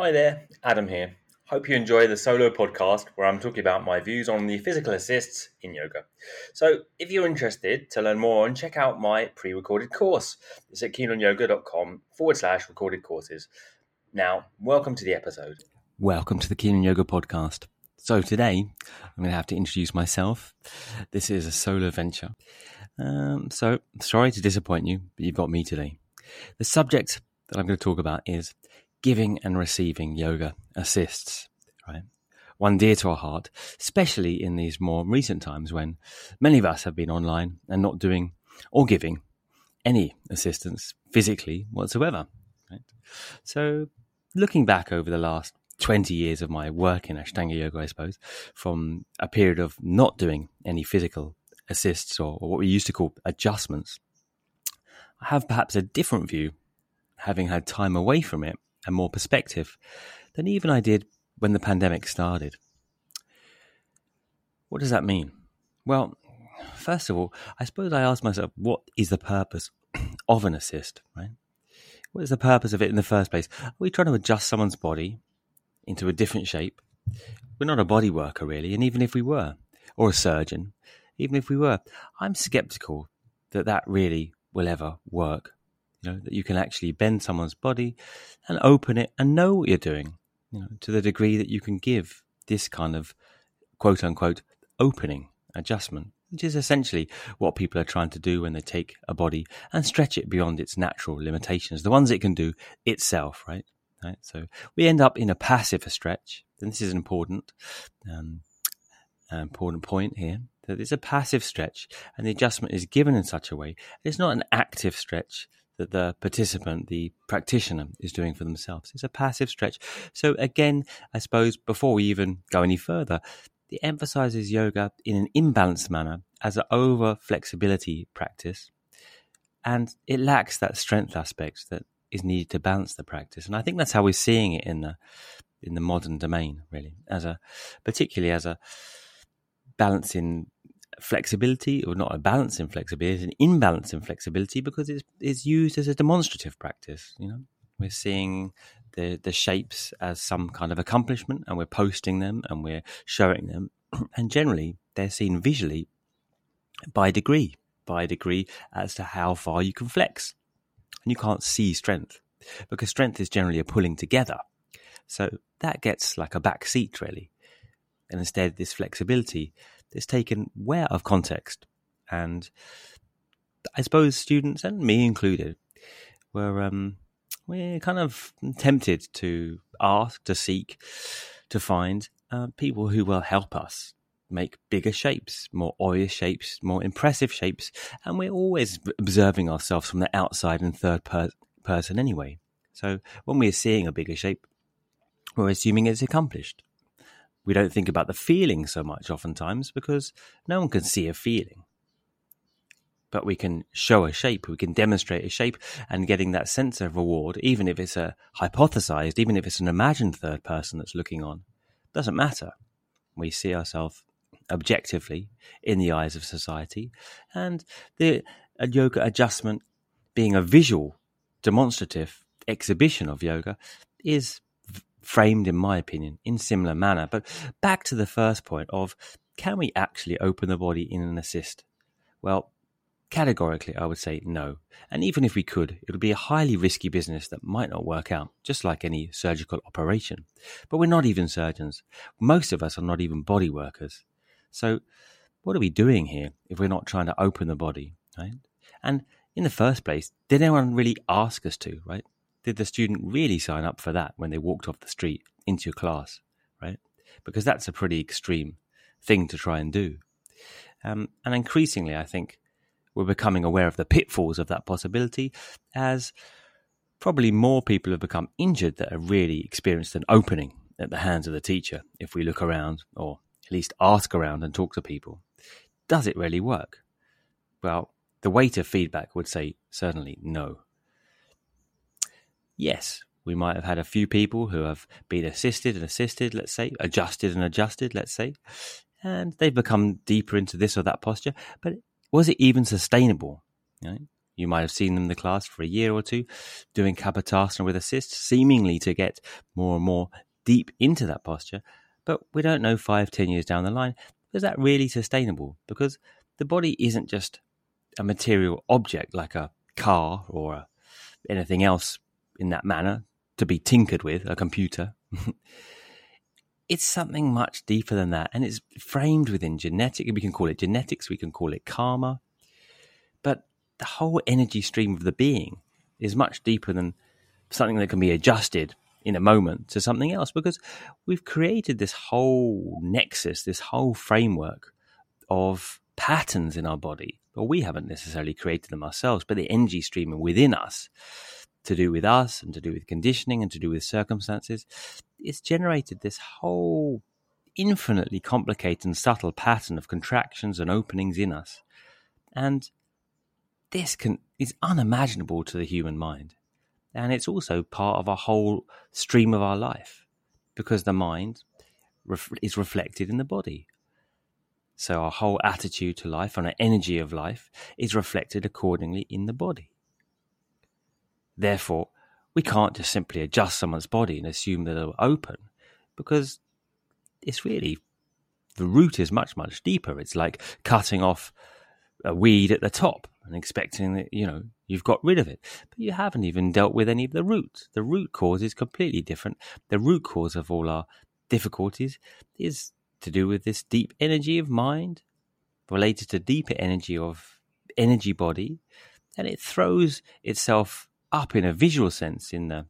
Hi there, Adam here. Hope you enjoy the solo podcast where I'm talking about my views on the physical assists in yoga. So, if you're interested to learn more and check out my pre recorded course, it's at keenonyoga.com forward slash recorded courses. Now, welcome to the episode. Welcome to the Keen on Yoga podcast. So, today I'm going to have to introduce myself. This is a solo venture. Um, so, sorry to disappoint you, but you've got me today. The subject that I'm going to talk about is giving and receiving yoga assists, right? One dear to our heart, especially in these more recent times when many of us have been online and not doing or giving any assistance physically whatsoever. Right? So, looking back over the last 20 years of my work in Ashtanga Yoga, I suppose, from a period of not doing any physical assists or, or what we used to call adjustments, I have perhaps a different view, having had time away from it and more perspective than even I did when the pandemic started. What does that mean? Well, first of all, I suppose I asked myself, what is the purpose of an assist, right? What is the purpose of it in the first place? Are we trying to adjust someone's body into a different shape? We're not a body worker, really, and even if we were, or a surgeon, even if we were, I'm skeptical that that really will ever work. You know, that you can actually bend someone's body and open it and know what you're doing, you know, to the degree that you can give this kind of quote unquote opening adjustment, which is essentially what people are trying to do when they take a body and stretch it beyond its natural limitations, the ones it can do itself, right? Right. So we end up in a passive stretch, and this is an important, um, important point here that it's a passive stretch, and the adjustment is given in such a way it's not an active stretch that the participant, the practitioner, is doing for themselves. It's a passive stretch. So, again, I suppose before we even go any further, it emphasizes yoga in an imbalanced manner as an over flexibility practice, and it lacks that strength aspect that is needed to balance the practice. And I think that's how we're seeing it in the in the modern domain, really, as a particularly as a balancing flexibility, or not a balance in flexibility, it's an imbalance in flexibility because it's, it's used as a demonstrative practice. You know, we're seeing the the shapes as some kind of accomplishment, and we're posting them and we're showing them, and generally they're seen visually by degree, by degree as to how far you can flex, and you can't see strength because strength is generally a pulling together. So that gets like a back seat really. And instead, this flexibility is taken where of context. And I suppose students, and me included, were um, we're kind of tempted to ask, to seek, to find uh, people who will help us make bigger shapes, more obvious shapes, more impressive shapes, and we're always observing ourselves from the outside and third per- person anyway. So when we're seeing a bigger shape, we're assuming it's accomplished we don't think about the feeling so much oftentimes because no one can see a feeling. But we can show a shape, we can demonstrate a shape, and getting that sense of reward, even if it's a hypothesized, even if it's an imagined third person that's looking on, doesn't matter. We see ourselves objectively in the eyes of society, and the yoga adjustment being a visual, demonstrative exhibition of yoga is framed, in my opinion, in similar manner. But back to the first point of can we actually open the body in an assist? Well, categorically, I would say no. And even if we could, it would be a highly risky business that might not work out, just like any surgical operation. But we're not even surgeons. Most of us are not even body workers. So what are we doing here if we're not trying to open the body, right? And in the first place, did anyone really ask us to, right? Did the student really sign up for that when they walked off the street into your class, right? Because that's a pretty extreme thing to try and do. Um, and increasingly, I think we're becoming aware of the pitfalls of that possibility as probably more people have become injured that have really experienced an opening at the hands of the teacher if we look around or at least ask around and talk to people. Does it really work? Well, the weight of feedback would say certainly no. Yes, we might have had a few people who have been assisted and assisted, let's say, adjusted and adjusted, let's say, and they've become deeper into this or that posture. But was it even sustainable? You, know, you might have seen them in the class for a year or two doing Kapotasana with assist, seemingly to get more and more deep into that posture. But we don't know five, ten years down the line, is that really sustainable? Because the body isn't just a material object like a car or anything else in that manner to be tinkered with, a computer. it's something much deeper than that. And it's framed within genetic. We can call it genetics, we can call it karma. But the whole energy stream of the being is much deeper than something that can be adjusted in a moment to something else because we've created this whole nexus, this whole framework of patterns in our body. Well, we haven't necessarily created them ourselves, but the energy stream within us to do with us and to do with conditioning and to do with circumstances it's generated this whole infinitely complicated and subtle pattern of contractions and openings in us. And this can is unimaginable to the human mind. And it's also part of a whole stream of our life because the mind ref- is reflected in the body. So our whole attitude to life and our energy of life is reflected accordingly in the body. Therefore, we can't just simply adjust someone's body and assume that they'll open because it's really the root is much much deeper. It's like cutting off a weed at the top and expecting that you know you've got rid of it. But you haven't even dealt with any of the root. The root cause is completely different. The root cause of all our difficulties is to do with this deep energy of mind related to deeper energy of energy body and it throws itself up in a visual sense in the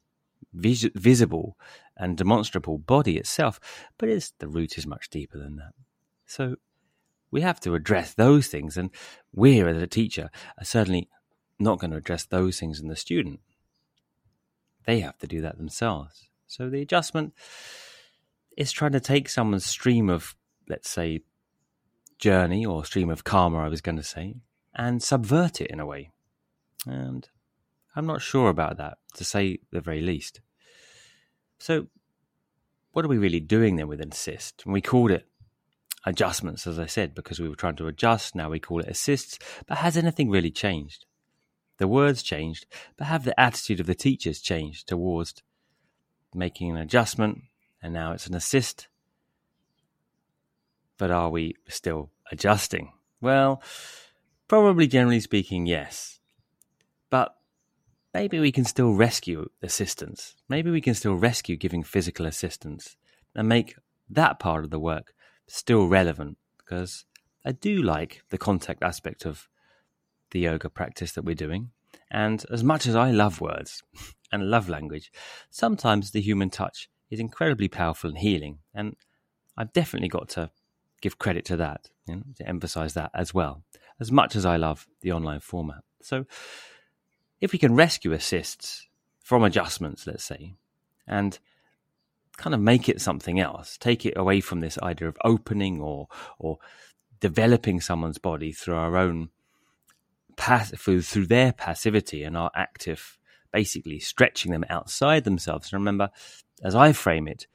vis- visible and demonstrable body itself, but it's the root is much deeper than that. So we have to address those things, and we, as a teacher, are certainly not going to address those things in the student. They have to do that themselves. So the adjustment is trying to take someone's stream of, let's say, journey or stream of karma, I was going to say, and subvert it in a way. And I'm not sure about that, to say the very least. So, what are we really doing then with assist? And we called it adjustments, as I said, because we were trying to adjust. Now we call it assists. But has anything really changed? The words changed, but have the attitude of the teachers changed towards making an adjustment? And now it's an assist. But are we still adjusting? Well, probably generally speaking, yes. But maybe we can still rescue assistance. Maybe we can still rescue giving physical assistance and make that part of the work still relevant because I do like the contact aspect of the yoga practice that we're doing. And as much as I love words and love language, sometimes the human touch is incredibly powerful and healing. And I've definitely got to give credit to that, you know, to emphasize that as well, as much as I love the online format. So if we can rescue assists from adjustments, let's say, and kind of make it something else, take it away from this idea of opening or or developing someone's body through our own pass through, through their passivity and our active basically stretching them outside themselves. And remember, as I frame it,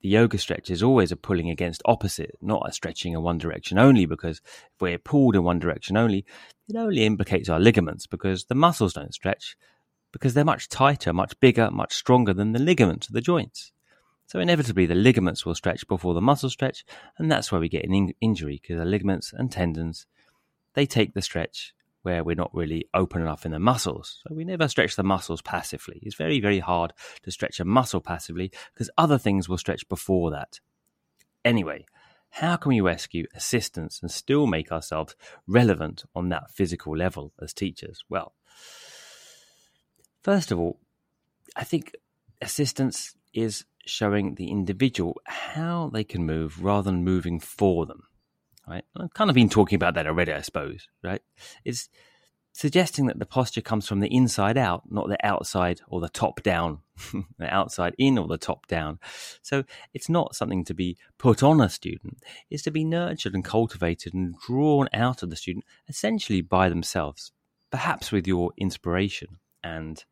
the yoga stretch is always a pulling against opposite, not a stretching in one direction only, because if we're pulled in one direction only, it only implicates our ligaments because the muscles don't stretch because they're much tighter, much bigger, much stronger than the ligaments of the joints. So inevitably the ligaments will stretch before the muscles stretch, and that's where we get an in- injury because the ligaments and tendons they take the stretch where we're not really open enough in the muscles. So we never stretch the muscles passively. It's very, very hard to stretch a muscle passively because other things will stretch before that. Anyway, how can we rescue assistance and still make ourselves relevant on that physical level as teachers? Well, first of all, I think assistance is showing the individual how they can move rather than moving for them. Right? I've kind of been talking about that already, I suppose. Right? It's suggesting that the posture comes from the inside out, not the outside or the top down, the outside in or the top down. So it's not something to be put on a student, it's to be nurtured and cultivated and drawn out of the student essentially by themselves, perhaps with your inspiration and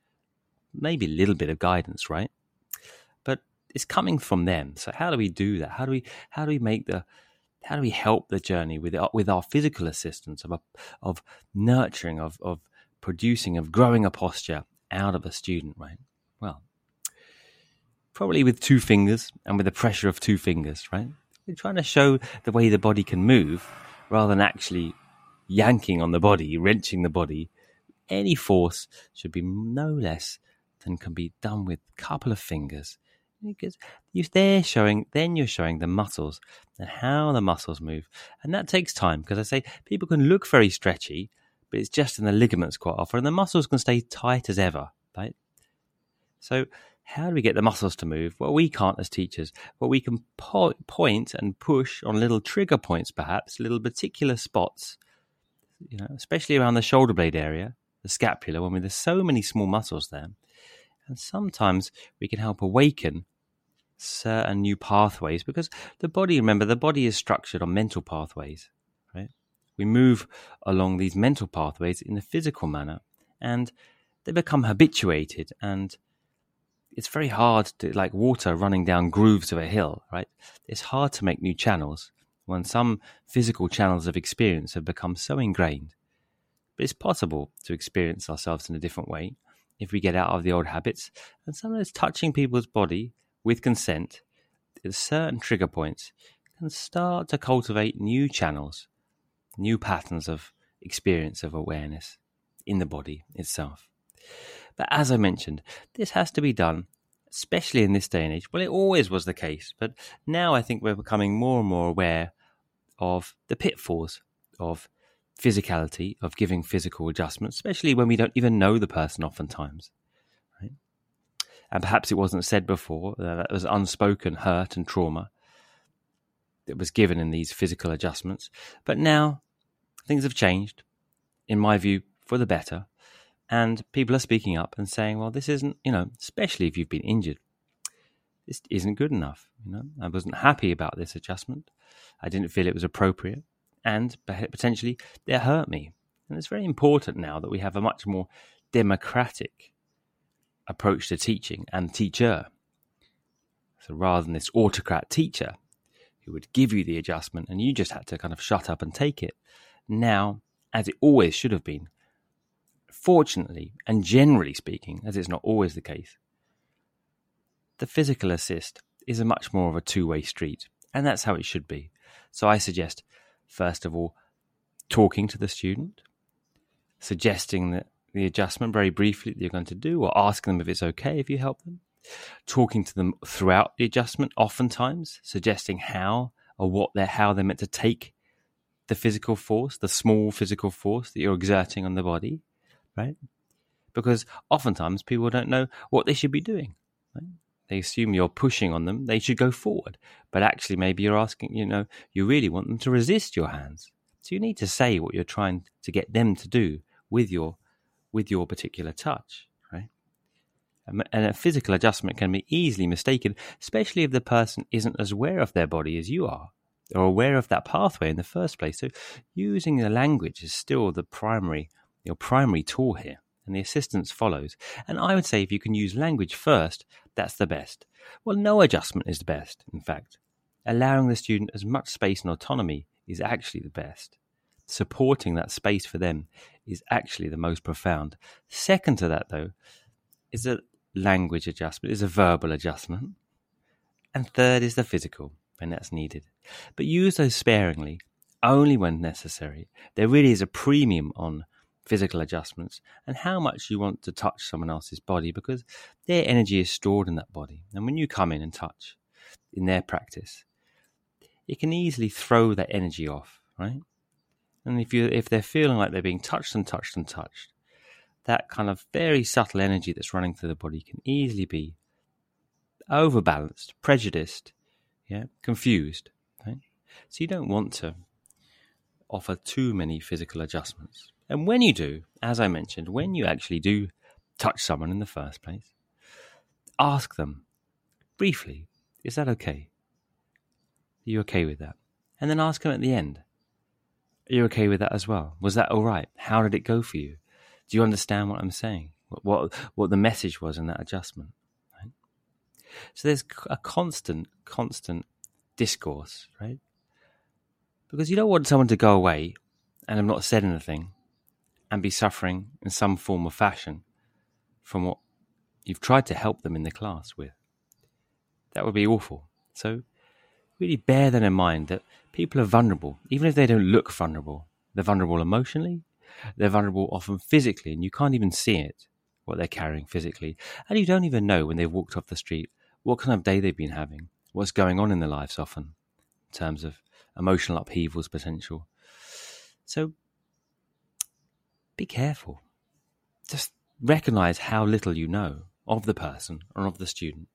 maybe a little bit of guidance, right? But it's coming from them. So how do we do that? How do we how do we make the how do we help the journey with our, with our physical assistance of a, of nurturing of of producing of growing a posture out of a student right? Well probably with two fingers and with the pressure of two fingers right? We're trying to show the way the body can move rather than actually yanking on the body wrenching the body. Any force should be no less than can be done with a couple of fingers because you they're showing then you're showing the muscles and how the muscles move. And that takes time because i say people can look very stretchy but it's just in the ligaments quite often and the muscles can stay tight as ever right? So how do we get the muscles to move? Well we can't as teachers but we can po- point and push on little trigger points perhaps little particular spots you know especially around the shoulder blade area the scapula when there's so many small muscles there. And sometimes we can help awaken certain new pathways because the body, remember, the body is structured on mental pathways, right? We move along these mental pathways in a physical manner and they become habituated and it's very hard to like water running down grooves of a hill, right? It's hard to make new channels when some physical channels of experience have become so ingrained. But it's possible to experience ourselves in a different way if we get out of the old habits. And sometimes touching people's body with consent certain trigger points can start to cultivate new channels, new patterns of experience of awareness in the body itself. But as I mentioned, this has to be done, especially in this day and age. Well, it always was the case, but now I think we're becoming more and more aware of the pitfalls of physicality, of giving physical adjustments, especially when we don't even know the person oftentimes. And perhaps it wasn't said before, uh, that was unspoken hurt and trauma that was given in these physical adjustments. But now things have changed, in my view, for the better. And people are speaking up and saying, well, this isn't, you know, especially if you've been injured, this isn't good enough. You know, I wasn't happy about this adjustment. I didn't feel it was appropriate and potentially they hurt me. And it's very important now that we have a much more democratic approach to teaching and teacher. So rather than this autocrat teacher who would give you the adjustment and you just had to kind of shut up and take it, now, as it always should have been, fortunately and generally speaking, as it's not always the case, the physical assist is a much more of a two way street. And that's how it should be. So I suggest first of all, talking to the student, suggesting that the adjustment very briefly that you're going to do, or asking them if it's okay if you help them, talking to them throughout the adjustment, oftentimes suggesting how or what they're how they're meant to take the physical force, the small physical force that you're exerting on the body, right? Because oftentimes people don't know what they should be doing. Right? they assume you're pushing on them, they should go forward. But actually, maybe you're asking, you know, you really want them to resist your hands. So you need to say what you're trying to get them to do with your with your particular touch, right? Um, and a physical adjustment can be easily mistaken, especially if the person isn't as aware of their body as you are, or aware of that pathway in the first place. So using the language is still the primary your primary tool here and the assistance follows. And I would say if you can use language first, that's the best. Well, no adjustment is the best, in fact. Allowing the student as much space and autonomy is actually the best. Supporting that space for them is actually the most profound. Second to that, though, is a language adjustment, is a verbal adjustment. And third is the physical, when that's needed. But use those sparingly, only when necessary. There really is a premium on physical adjustments and how much you want to touch someone else's body because their energy is stored in that body. And when you come in and touch in their practice, it can easily throw that energy off, right? And if you if they're feeling like they're being touched and touched and touched, that kind of very subtle energy that's running through the body can easily be overbalanced, prejudiced, yeah, confused. Right? So you don't want to offer too many physical adjustments. And when you do, as I mentioned, when you actually do touch someone in the first place, ask them briefly, is that okay? Are you okay with that? And then ask them at the end, are you okay with that as well? Was that all right? How did it go for you? Do you understand what I'm saying? What what, what the message was in that adjustment? Right? So there's a constant, constant discourse, right? Because you don't want someone to go away and have not said anything and be suffering in some form or fashion from what you've tried to help them in the class with. That would be awful. So really bear that in mind that people are vulnerable, even if they don't look vulnerable. They're vulnerable emotionally, they're vulnerable often physically, and you can't even see it, what they're carrying physically. And you don't even know when they've walked off the street what kind of day they've been having, what's going on in their lives often, in terms of emotional upheavals potential. So be careful. Just recognize how little you know of the person or of the student.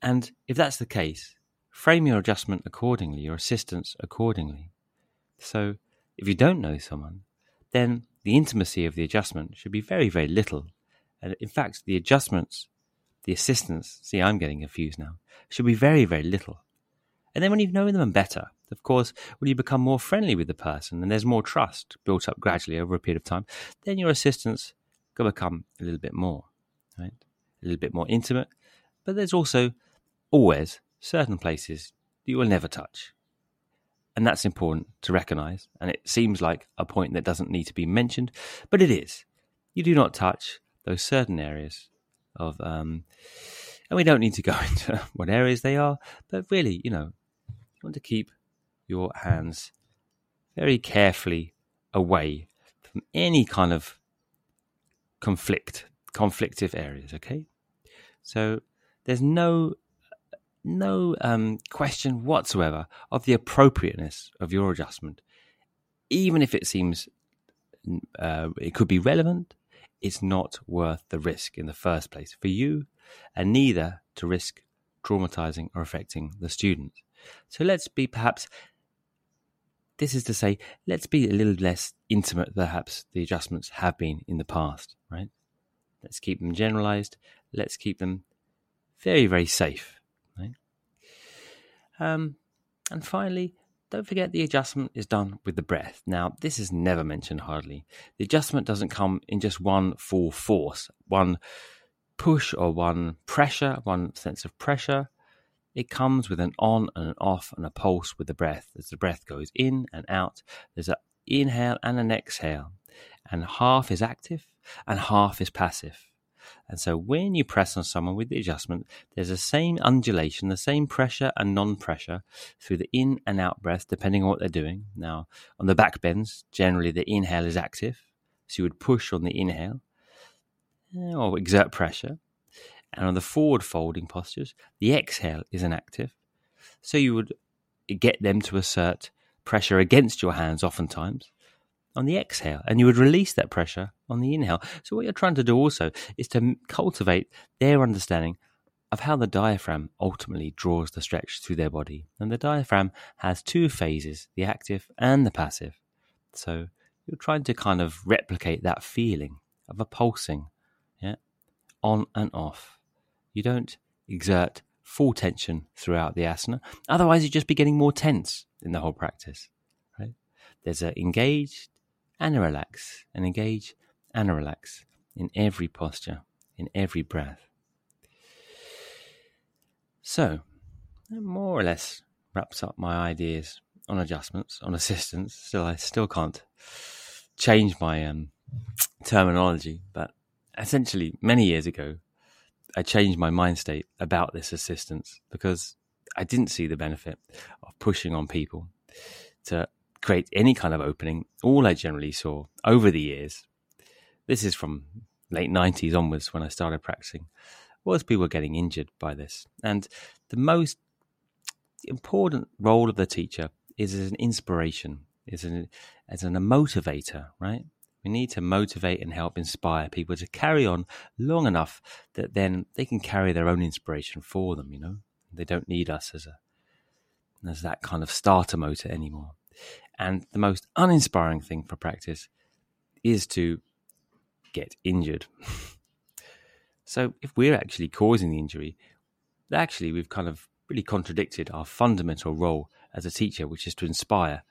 And if that's the case, frame your adjustment accordingly, your assistance accordingly. So if you don't know someone, then the intimacy of the adjustment should be very, very little. And in fact, the adjustments, the assistance, see, I'm getting confused now, should be very, very little. And then when you've known them better, of course, when you become more friendly with the person and there's more trust built up gradually over a period of time, then your assistance can become a little bit more, right? A little bit more intimate. But there's also always certain places you will never touch. And that's important to recognize. And it seems like a point that doesn't need to be mentioned, but it is. You do not touch those certain areas of, um, and we don't need to go into what areas they are, but really, you know, you want to keep your hands very carefully away from any kind of conflict, conflictive areas, okay? So there's no no um, question whatsoever of the appropriateness of your adjustment, even if it seems uh, it could be relevant. It's not worth the risk in the first place for you, and neither to risk traumatizing or affecting the student. So let's be perhaps. This is to say, let's be a little less intimate, perhaps the adjustments have been in the past, right? Let's keep them generalized. Let's keep them very, very safe um, and finally, don't forget the adjustment is done with the breath. Now, this is never mentioned hardly. The adjustment doesn't come in just one full force, one push or one pressure, one sense of pressure. It comes with an on and an off and a pulse with the breath. As the breath goes in and out, there's an inhale and an exhale. And half is active and half is passive. And so when you press on someone with the adjustment, there's the same undulation, the same pressure and non pressure through the in and out breath, depending on what they're doing. Now, on the back bends, generally the inhale is active. So you would push on the inhale eh, or exert pressure. And on the forward folding postures, the exhale is inactive. So you would get them to assert pressure against your hands oftentimes on the exhale and you would release that pressure on the inhale. So, what you're trying to do also is to cultivate their understanding of how the diaphragm ultimately draws the stretch through their body. And the diaphragm has two phases the active and the passive. So, you're trying to kind of replicate that feeling of a pulsing, yeah, on and off. You don't exert full tension throughout the asana, otherwise, you'd just be getting more tense in the whole practice. Right? There's an engaged and relax and engage and relax in every posture, in every breath. So, that more or less wraps up my ideas on adjustments, on assistance. Still, I still can't change my um, terminology, but essentially, many years ago, I changed my mind state about this assistance because I didn't see the benefit of pushing on people to create any kind of opening. All I generally saw over the years, this is from late 90s onwards when I started practicing, was people getting injured by this. And the most important role of the teacher is as an inspiration, is an, as an, a motivator, right? We need to motivate and help inspire people to carry on long enough that then they can carry their own inspiration for them, you know? They don't need us as a as that kind of starter motor anymore. And the most uninspiring thing for practice is to get injured. so if we're actually causing the injury, actually we've kind of really contradicted our fundamental role as a teacher, which is to inspire.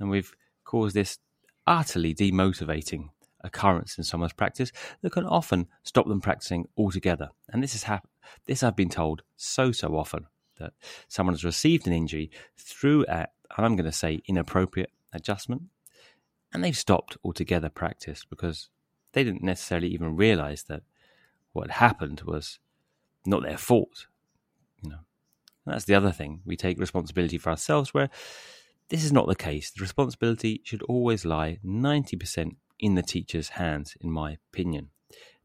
And we've caused this utterly demotivating occurrence in someone's practice that can often stop them practicing altogether. And this is hap- this I've been told so so often that someone has received an injury through a, and I'm going to say inappropriate adjustment, and they've stopped altogether practice because they didn't necessarily even realize that what happened was not their fault. You know, and that's the other thing. We take responsibility for ourselves, where this is not the case. The responsibility should always lie 90% in the teacher's hands, in my opinion.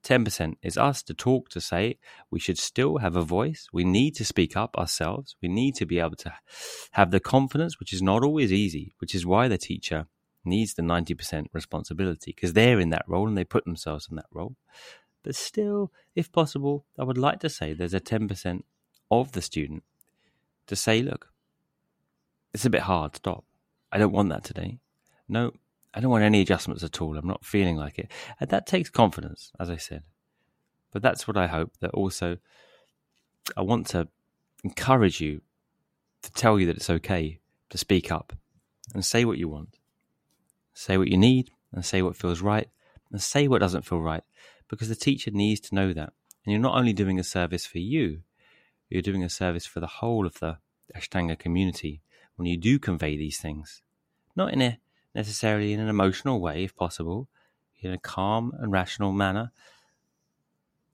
10% is us to talk, to say we should still have a voice. We need to speak up ourselves. We need to be able to have the confidence, which is not always easy, which is why the teacher needs the 90% responsibility because they're in that role and they put themselves in that role. But still, if possible, I would like to say there's a 10% of the student to say, look, it's a bit hard, stop. I don't want that today. No, I don't want any adjustments at all. I'm not feeling like it. And that takes confidence, as I said. But that's what I hope that also I want to encourage you to tell you that it's okay to speak up and say what you want. Say what you need and say what feels right and say what doesn't feel right because the teacher needs to know that. And you're not only doing a service for you, you're doing a service for the whole of the Ashtanga community when you do convey these things. Not in a necessarily in an emotional way, if possible, in a calm and rational manner.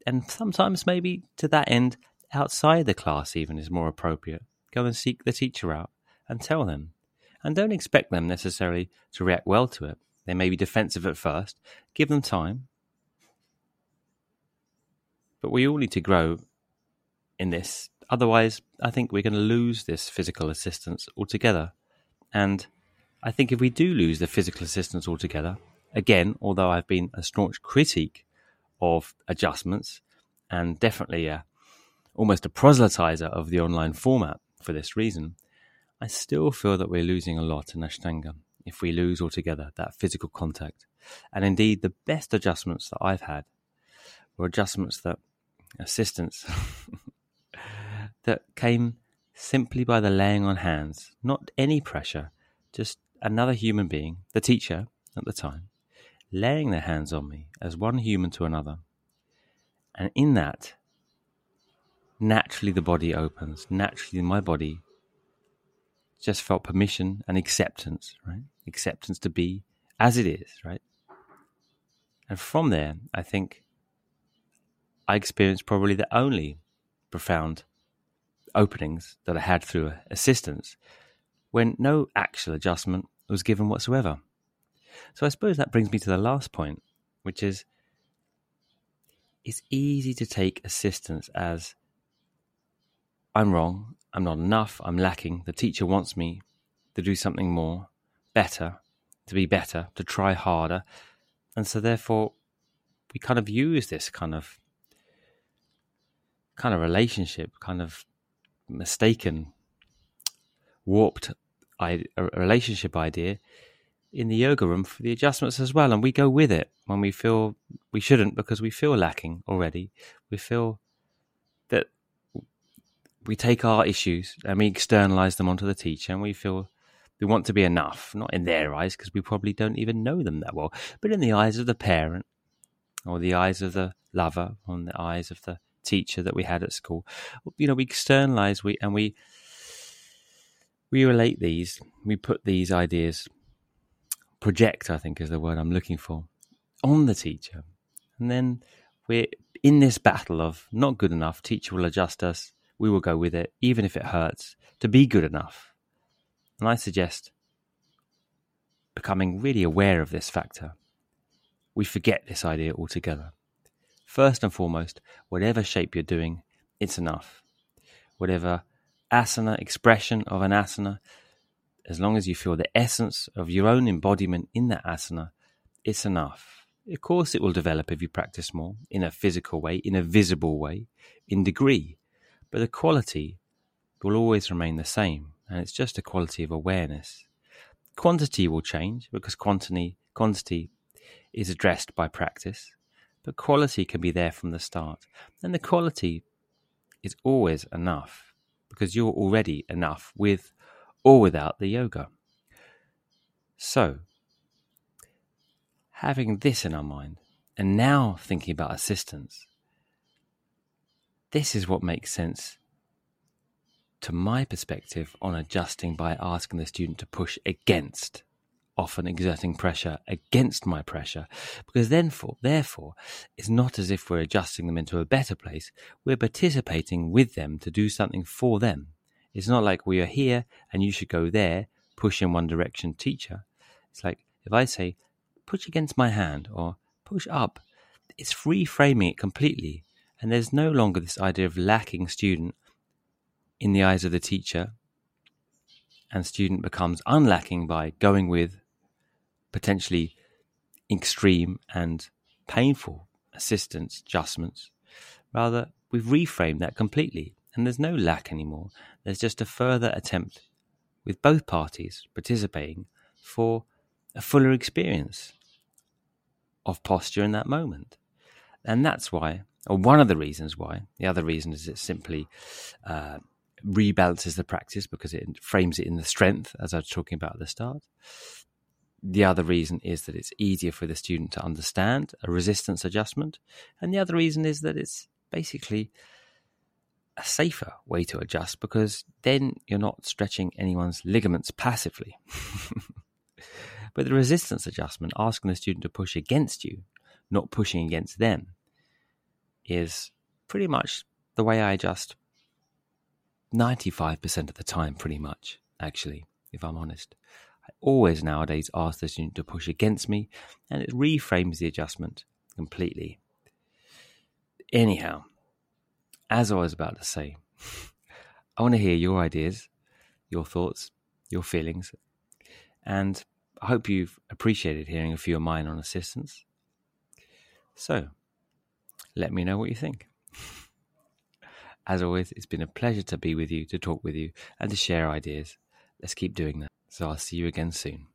And sometimes, maybe to that end, outside the class even is more appropriate. Go and seek the teacher out and tell them. And don't expect them necessarily to react well to it. They may be defensive at first. Give them time. But we all need to grow in this. Otherwise, I think we're going to lose this physical assistance altogether. And I think if we do lose the physical assistance altogether, again, although I've been a staunch critique of adjustments and definitely a, almost a proselytizer of the online format for this reason, I still feel that we're losing a lot in Ashtanga if we lose altogether that physical contact. And indeed, the best adjustments that I've had were adjustments that assistance that came simply by the laying on hands, not any pressure, just another human being, the teacher at the time, laying their hands on me as one human to another. And in that, naturally the body opens. Naturally, my body just felt permission and acceptance, right? Acceptance to be as it is, right? And from there, I think I experienced probably the only profound openings that I had through assistance when no actual adjustment was given whatsoever. So I suppose that brings me to the last point, which is it's easy to take assistance as I'm wrong, I'm not enough, I'm lacking, the teacher wants me to do something more, better, to be better, to try harder. And so therefore we kind of use this kind of kind of relationship, kind of mistaken, warped a relationship idea in the yoga room for the adjustments as well. And we go with it when we feel we shouldn't because we feel lacking already. We feel that we take our issues and we externalize them onto the teacher and we feel we want to be enough, not in their eyes because we probably don't even know them that well, but in the eyes of the parent or the eyes of the lover, or the eyes of the teacher that we had at school. You know, we externalize we and we we relate these, we put these ideas, project, I think is the word I'm looking for, on the teacher. And then we're in this battle of not good enough, teacher will adjust us, we will go with it, even if it hurts, to be good enough. And I suggest becoming really aware of this factor. We forget this idea altogether. First and foremost, whatever shape you're doing, it's enough. Whatever asana, expression of an asana, as long as you feel the essence of your own embodiment in that asana, it's enough. Of course, it will develop if you practice more in a physical way, in a visible way, in degree, but the quality will always remain the same, and it's just a quality of awareness. Quantity will change because quantity, quantity is addressed by practice, but quality can be there from the start. And the quality is always enough because you're already enough with or without the yoga. So, having this in our mind and now thinking about assistance, this is what makes sense to my perspective on adjusting by asking the student to push against often exerting pressure against my pressure because then for therefore it's not as if we're adjusting them into a better place. We're participating with them to do something for them. It's not like we are here and you should go there push in one direction teacher. It's like if i say push against my hand or push up it's reframing it completely. And there's no longer this idea of lacking student in the eyes of the teacher and student becomes unlacking by going with potentially extreme and painful assistance adjustments. Rather, we've reframed that completely, and there's no lack anymore. There's just a further attempt with both parties participating for a fuller experience of posture in that moment. And that's why, or one of the reasons why, the other reason is it simply uh, rebalances the practice because it frames it in the strength, as I was talking about at the start. The other reason is that it's easier for the student to understand a resistance adjustment. And the other reason is that it's basically a safer way to adjust because then you're not stretching anyone's ligaments passively. but the resistance adjustment, asking the student to push against you, not pushing against them, is pretty much the way I adjust 95% of the time, pretty much, actually, if I'm honest. I always nowadays ask the student to push against me, and it reframes the adjustment completely. Anyhow, as I was about to say, I want to hear your ideas, your thoughts, your feelings, and I hope you've appreciated hearing a few of mine on assistance. So, let me know what you think. As always, it's been a pleasure to be with you, to talk with you, and to share ideas. Let's keep doing that. So I'll see you again soon.